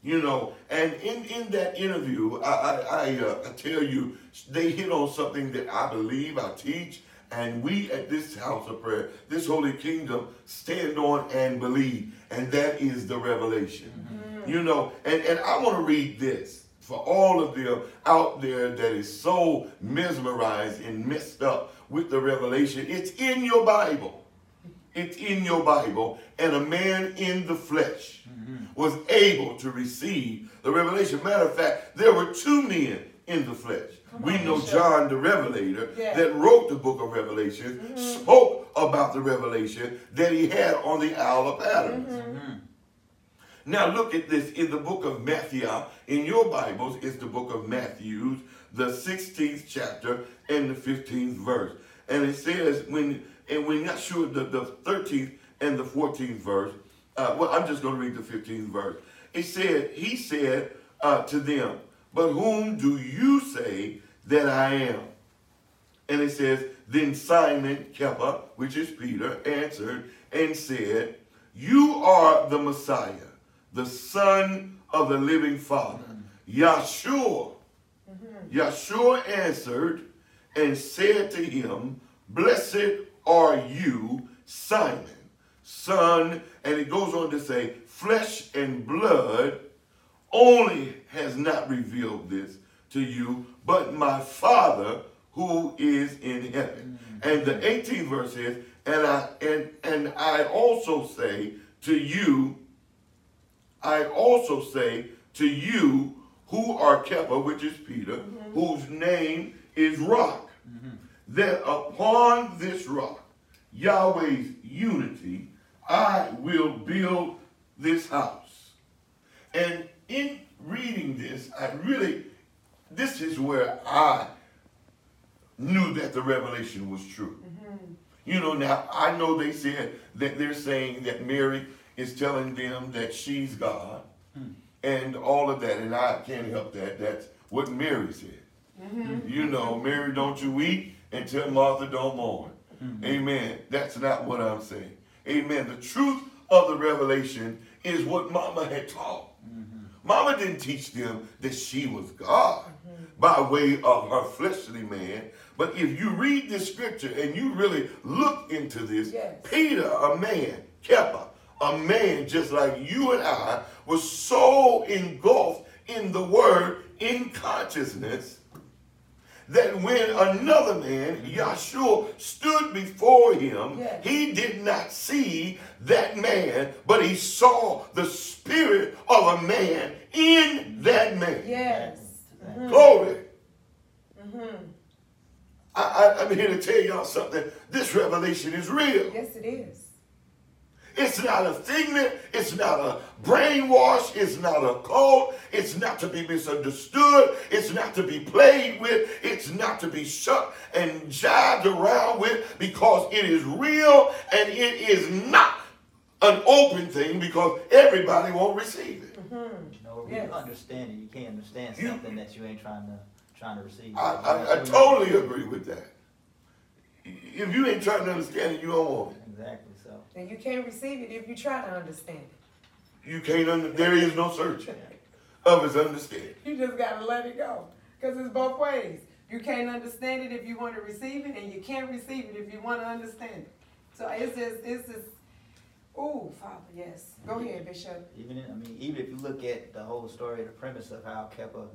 You know, and in, in that interview, I, I, I, uh, I tell you, they hit on something that I believe, I teach, and we at this house of prayer, this holy kingdom, stand on and believe, and that is the revelation. Mm-hmm. You know, and, and I want to read this for all of them out there that is so mesmerized and messed up with the revelation. It's in your Bible. It's in your Bible. And a man in the flesh mm-hmm. was able to receive the revelation. Matter of fact, there were two men in the flesh. We know. John the Revelator Yeah. that wrote the book of Revelation, spoke about the revelation that he had on the Isle of Patmos. Now look at this in the book of Matthew. In your Bibles, it's the book of Matthew, the 16th chapter and the 15th verse. And it says, when and we're not sure the, the 13th and the 14th verse. Uh, well, I'm just going to read the 15th verse. It said, He said uh, to them, But whom do you say that I am? And it says, Then Simon Kepha, which is Peter, answered and said, You are the Messiah, the Son of the living Father. Yahshua. Mm-hmm. Yahshua answered and said to him, Blessed are you, Simon, son, and it goes on to say, flesh and blood only has not revealed this to you, but my Father who is in heaven. Mm-hmm. And the 18th verse says, and I and and I also say to you, I also say to you who are Kepha, which is Peter, mm-hmm. whose name is Rock, mm-hmm. that upon this rock, Yahweh's unity, I will build this house. And in reading this, I really, this is where I knew that the revelation was true. Mm-hmm. You know, now I know they said that they're saying that Mary is telling them that she's God hmm. and all of that, and I can't help that. That's what Mary said. Mm-hmm. You know, mm-hmm. Mary, don't you weep, and tell Martha, don't mourn. Amen. That's not what I'm saying. Amen. The truth of the revelation is what Mama had taught. Mama didn't teach them that she was God by way of her fleshly man. But if you read this scripture and you really look into this, Yes. Peter, a man, Kepha, a man just like you and I, was so engulfed in the word, in consciousness, that when another man, Yahshua, stood before him, Yes. he did not see that man, but he saw the spirit of a man in that man. Yes. Mm-hmm. Glory. Mm-hmm. I, I, I'm here to tell y'all something. This revelation is real. Yes, it is. It's not a figment. It's not a brainwash. It's not a cult. It's not to be misunderstood. It's not to be played with. It's not to be shut and jived around with because it is real and it is not an open thing because everybody won't receive it. Mm-hmm. You know, when Yes. you understand it, you can't understand You- something that you ain't trying to trying to receive. I, I, I totally agree with that. If you ain't trying to understand it, you don't want it. Exactly. So And you can't receive it if you try to understand it. You can't under, there is no searching of his understanding. You just gotta let it go. Cause it's both ways. You can't understand it if you want to receive it, and you can't receive it if you want to understand it. So it's just, it's just, ooh, Father, yes. Go ahead, Bishop. even in, I mean, even if you look at the whole story, the premise of how Kepha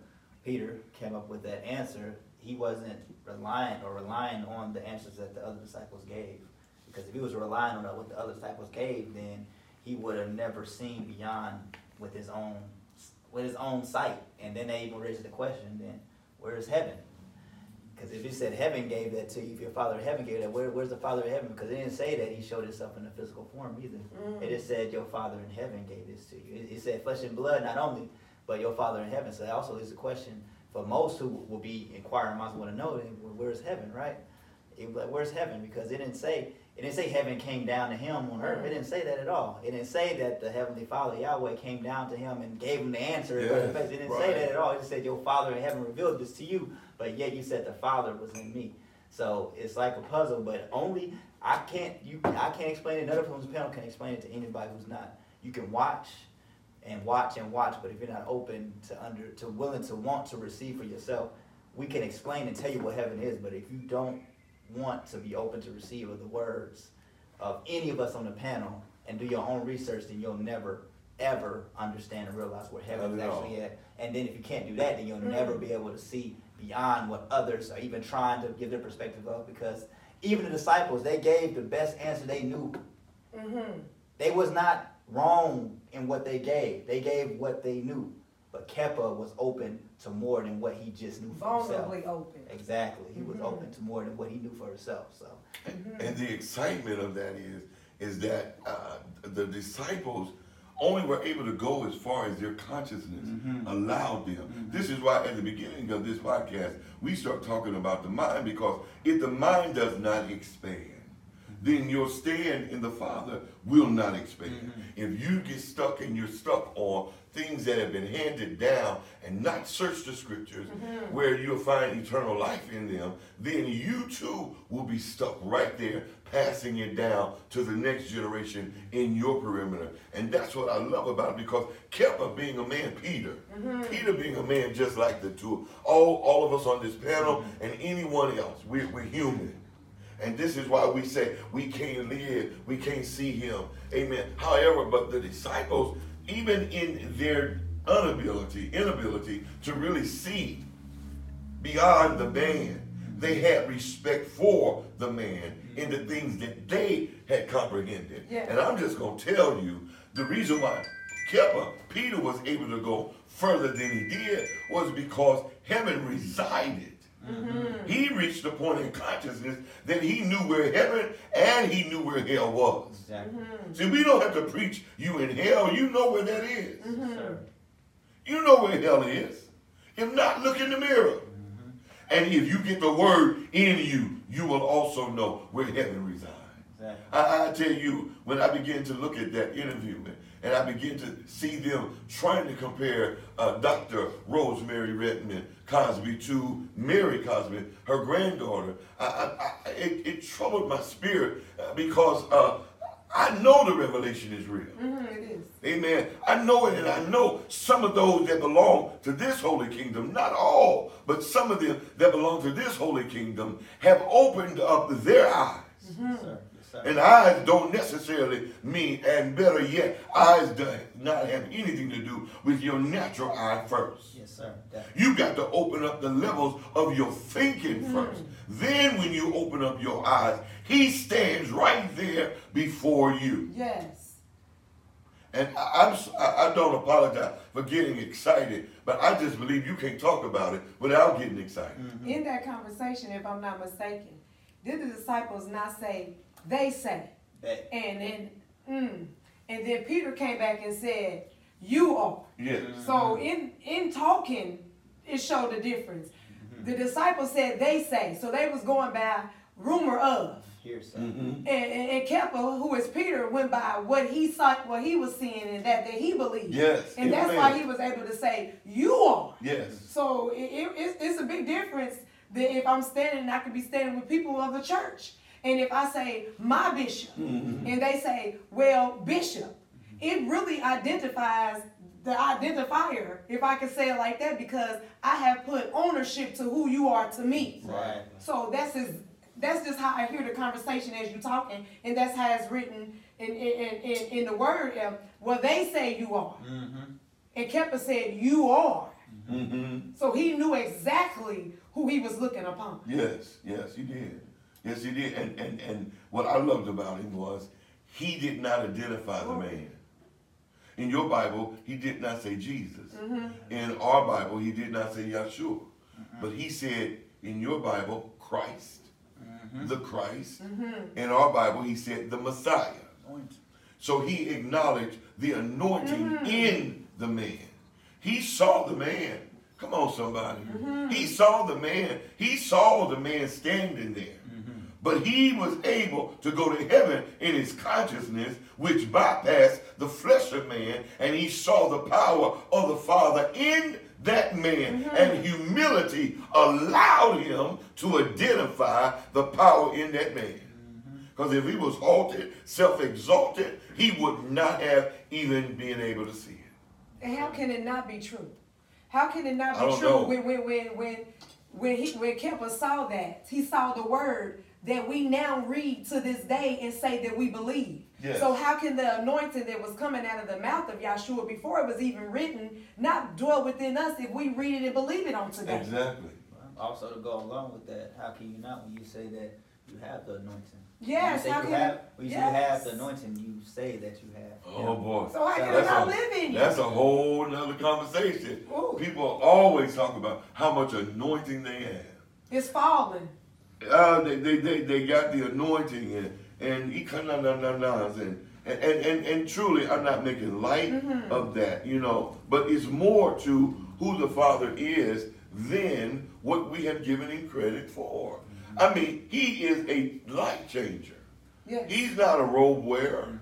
Peter came up with that answer, he wasn't reliant or relying on the answers that the other disciples gave. Because if he was relying on what the other disciples gave, then he would have never seen beyond with his own with his own sight. And then they even raised the question, then where is heaven? Because if you said heaven gave that to you, if your father in heaven gave that, where, where's the father in heaven? Because it didn't say that he showed himself in a physical form either. Mm. It just said your father in heaven gave this to you. It, it said flesh and blood not only, but your father in heaven. So that also is a question for most who will be inquiring, might want to know, where's heaven, right? It, like, where's heaven? Because it didn't say it didn't say heaven came down to him on earth. It didn't say that at all. It didn't say that the heavenly Father Yahweh came down to him and gave him the answer. Yes, it didn't right. say that at all. It just said your Father in heaven revealed this to you, but yet you said the Father was in me. So it's like a puzzle, but only I can't you I can't explain it. None of us panel can explain it to anybody who's not. You can watch and watch and watch, but if you're not open to under to willing to want to receive for yourself, we can explain and tell you what heaven is. But if you don't want to be open to receive of the words of any of us on the panel and do your own research, then you'll never ever understand and realize where heaven is Not all. actually at. And then if you can't do that, then you'll Mm. never be able to see beyond what others are even trying to give their perspective of. Because even the disciples, they gave the best answer they knew. Mm-hmm. They was not wrong in what they gave. They gave what they knew. But Kepha was open to more than what he just knew for himself. Vulnerably open. Exactly. He was Mhm. open to more than what he knew for himself. So And the excitement of that is, is that uh, the disciples only were able to go as far as their consciousness Mhm. allowed them. Mhm. This is why at the beginning of this podcast, we start talking about the mind because if the mind does not expand, then your stand in the Father will not expand. If you get stuck and you're stuck on things that have been handed down and not search the scriptures mm-hmm. where you'll find eternal life in them, then you too will be stuck right there, passing it down to the next generation in your perimeter. And that's what I love about it because Kepha being a man, Peter, mm-hmm. Peter being a man just like the two, all, all of us on this panel mm-hmm. and anyone else, we're, we're human. And this is why we say we can't live, we can't see him. Amen. However, but the disciples, even in their inability, inability to really see beyond the man, they had respect for the man in the things that they had comprehended. Yeah. And I'm just gonna tell you the reason why Kepha, Peter was able to go further than he did was because heaven resided. Mm-hmm. He reached a point in consciousness that he knew where heaven and he knew where hell was. exactly. Mm-hmm. See, we don't have to preach you in hell. You know where that is. Mm-hmm. Sir. You know where hell is. If not, look in the mirror. And if you get the word in you, you will also know where heaven resides. Exactly. I, I tell you, when I begin to look at that interview and, I begin to see them trying to compare uh, Dr. Rosemary Redmond Cosby to Mary Cosby, her granddaughter, I, I, I, it, it troubled my spirit uh, because uh, I know the revelation is real. Mm-hmm, it is. Amen. I know it, and I know some of those that belong to this holy kingdom, not all, but some of them that belong to this holy kingdom have opened up their eyes. Yes, mm-hmm. sir. Yes, sir. And eyes don't necessarily mean, and better yet, eyes do not have anything to do with your natural eye first. yes, sir. Definitely. You got to open up the levels of your thinking mm-hmm. first. Then, when you open up your eyes, He stands right there before you. Yes. And I, I'm, s- I- I don't apologize for getting excited, but I just believe you can't talk about it without getting excited. Mm-hmm. In that conversation, if I'm not mistaken, did the disciples not say, they say? That, And then, mm, and then Peter came back and said, you are. Yes. So in, in talking, it showed the difference. The disciples said, they say. So they was going by rumor of. here. Mm-hmm. And, and, and Kepha, who is Peter, went by what he saw, what he was seeing, and that that he believed. Yes, And that's amen. why he was able to say, "You are." Yes. So it, it, it's, it's a big difference that if I'm standing, I could be standing with people of the church, and if I say my bishop, Mm-hmm. and they say, "Well, bishop," it really identifies the identifier, if I can say it like that, because I have put ownership to who you are to me. Right. So that's just that's just how I hear the conversation as you're talking, and that's how it's written in in, in, in, the word. Um, well, they say you are, Mm-hmm. and Kepha said you are. Mm-hmm. So he knew exactly who he was looking upon. Yes. Yes, he did. Yes, he did. And, and, and what I loved about him was he did not identify the man. In your Bible, he did not say Jesus. Mm-hmm. In our Bible, he did not say Yeshua. But he said in your Bible, Christ, the Christ. Mm-hmm. In our Bible, he said the Messiah. So he acknowledged the anointing Mm-hmm. in the man. He saw the man. Come on, somebody. Mm-hmm. He saw the man. He saw the man standing there. Mm-hmm. But he was able to go to heaven in his consciousness, which bypassed the flesh of man, and he saw the power of the Father in that man. Mm-hmm. And humility allowed him to identify the power in that man. Mm-hmm. Because if he was halted, self exalted, he would not have even been able to see it. And how can it not be true? How can it not be true know. when when when when when he when Kepha saw that he saw the word that we now read to this day and say that we believe. Yes. So how can the anointing that was coming out of the mouth of Yahshua before it was even written not dwell within us if we read it and believe it on today? Exactly. Also, to go along with that, how can you not when you say that you have the anointing? Yes, When you say you can have, when you say you have the anointing, you say that you have. Oh boy. So how can That's it not a- live in you? That's a whole nother conversation. Ooh. People always talk about how much anointing they have. It's falling. Uh, they, they, they, they got the anointing and and economics and and, and, and and truly I'm not making light of that, you know, but it's more to who the Father is than what we have given him credit for. I mean, he is a life changer. Yes. He's not a robe wearer.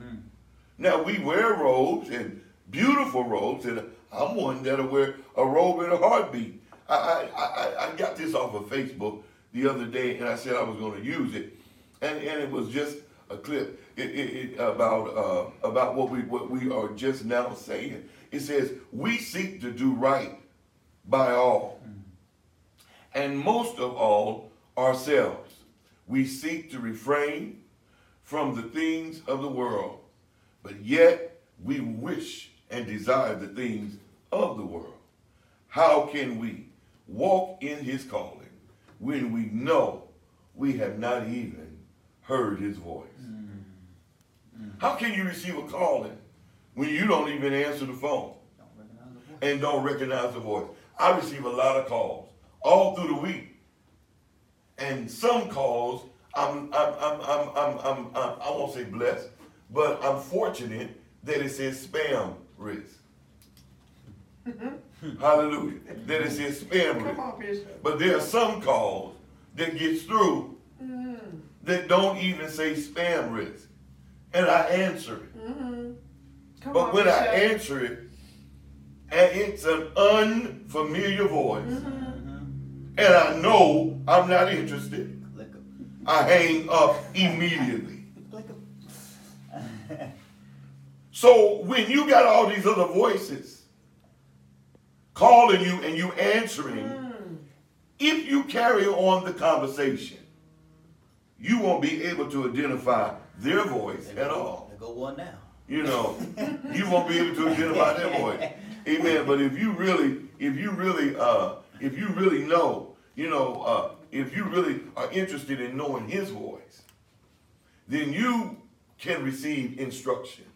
Now we wear robes and beautiful robes, and I'm one that'll wear a robe in a heartbeat. I I, I, I got this off of Facebook the other day, and I said I was going to use it, and, and it was just a clip it, it, it, about uh, about what we what we are just now saying. It says we seek to do right by all, and most of all ourselves. We seek to refrain from the things of the world, but yet we wish and desire the things of the world. How can we walk in his calling when we know we have not even heard his voice? How can you receive a calling when you don't even answer the phone and don't recognize the voice? I receive a lot of calls all through the week. And some calls, I'm, I'm, I'm, I'm, I'm, I'm, I'm I won't say blessed, but I'm fortunate that it says spam risk. Mm-hmm. Hallelujah. That it says spam risk. On, But there are some calls that gets through mm-hmm. that don't even say spam risk. And I answer it. Mm-hmm. Come But on, when I answer it, and it's an unfamiliar voice, and I know I'm not interested, I hang up immediately. So when you got all these other voices calling you and you answering, if you carry on the conversation, you won't be able to identify their voice at all. Go one now. you know, you won't be able to identify their voice. Amen. But if you really, if you really, uh, if you really know, you know, uh, if you really are interested in knowing his voice, then you can receive instructions.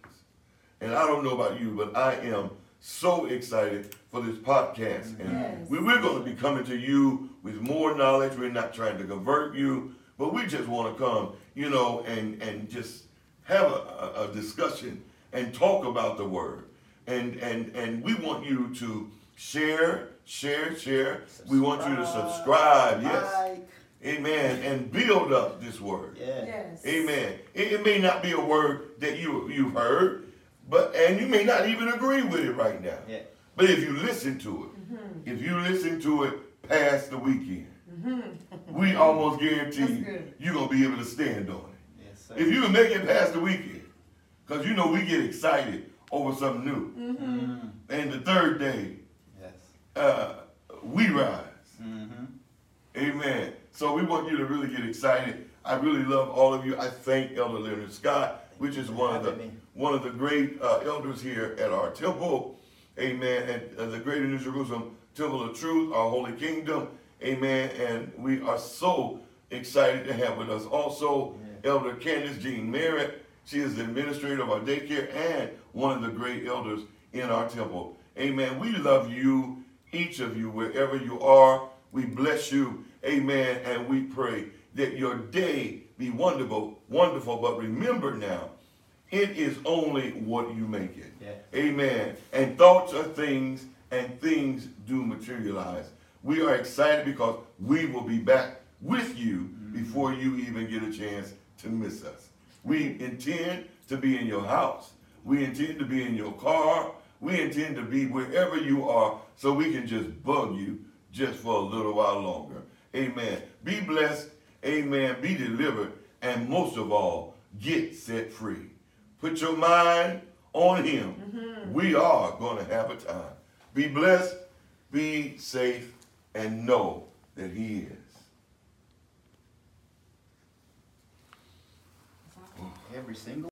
And I don't know about you, but I am so excited for this podcast. And Yes. we, we're going to be coming to you with more knowledge. We're not trying to convert you, but we just want to come, you know, and, and just have a, a, a discussion and talk about the word. And, and, and we want you to share, share, share. We want you to subscribe, yes. Like. Amen. And build up this word. Yeah. Yes. Amen. It, it may not be a word that you you've heard, but and you may not even agree with it right now. Yeah. But if you listen to it, mm-hmm. if you listen to it past the weekend, mm-hmm. we almost guarantee you you're gonna be able to stand on it. Yes, sir. If you can make it past the weekend, because you know we get excited over something new. Mm-hmm. Mm. And the third day, Yes. Uh, we rise. Mm-hmm. Amen. So we want you to really get excited. I really love all of you. I thank Elder Leonard Scott, which is one of the me. one of the great uh, elders here at our temple. Amen. And uh, the Greater New Jerusalem Temple of Truth, our Holy Kingdom. Amen. And we are so excited to have with us also Elder Candace Jean Merritt. She is the administrator of our daycare and one of the great elders in our temple. Amen. We love you, each of you, wherever you are. We bless you. Amen. And we pray that your day be wonderful, wonderful. But remember now, it is only what you make it. Yeah. Amen. And thoughts are things, and things do materialize. We are excited because we will be back with you mm-hmm. before you even get a chance to miss us. We intend to be in your house. We intend to be in your car. We intend to be wherever you are so we can just bug you just for a little while longer. Amen. Be blessed. Amen. Be delivered. And most of all, get set free. Put your mind on Him. Mm-hmm. We are going to have a time. Be blessed, be safe, and know that He is. Every single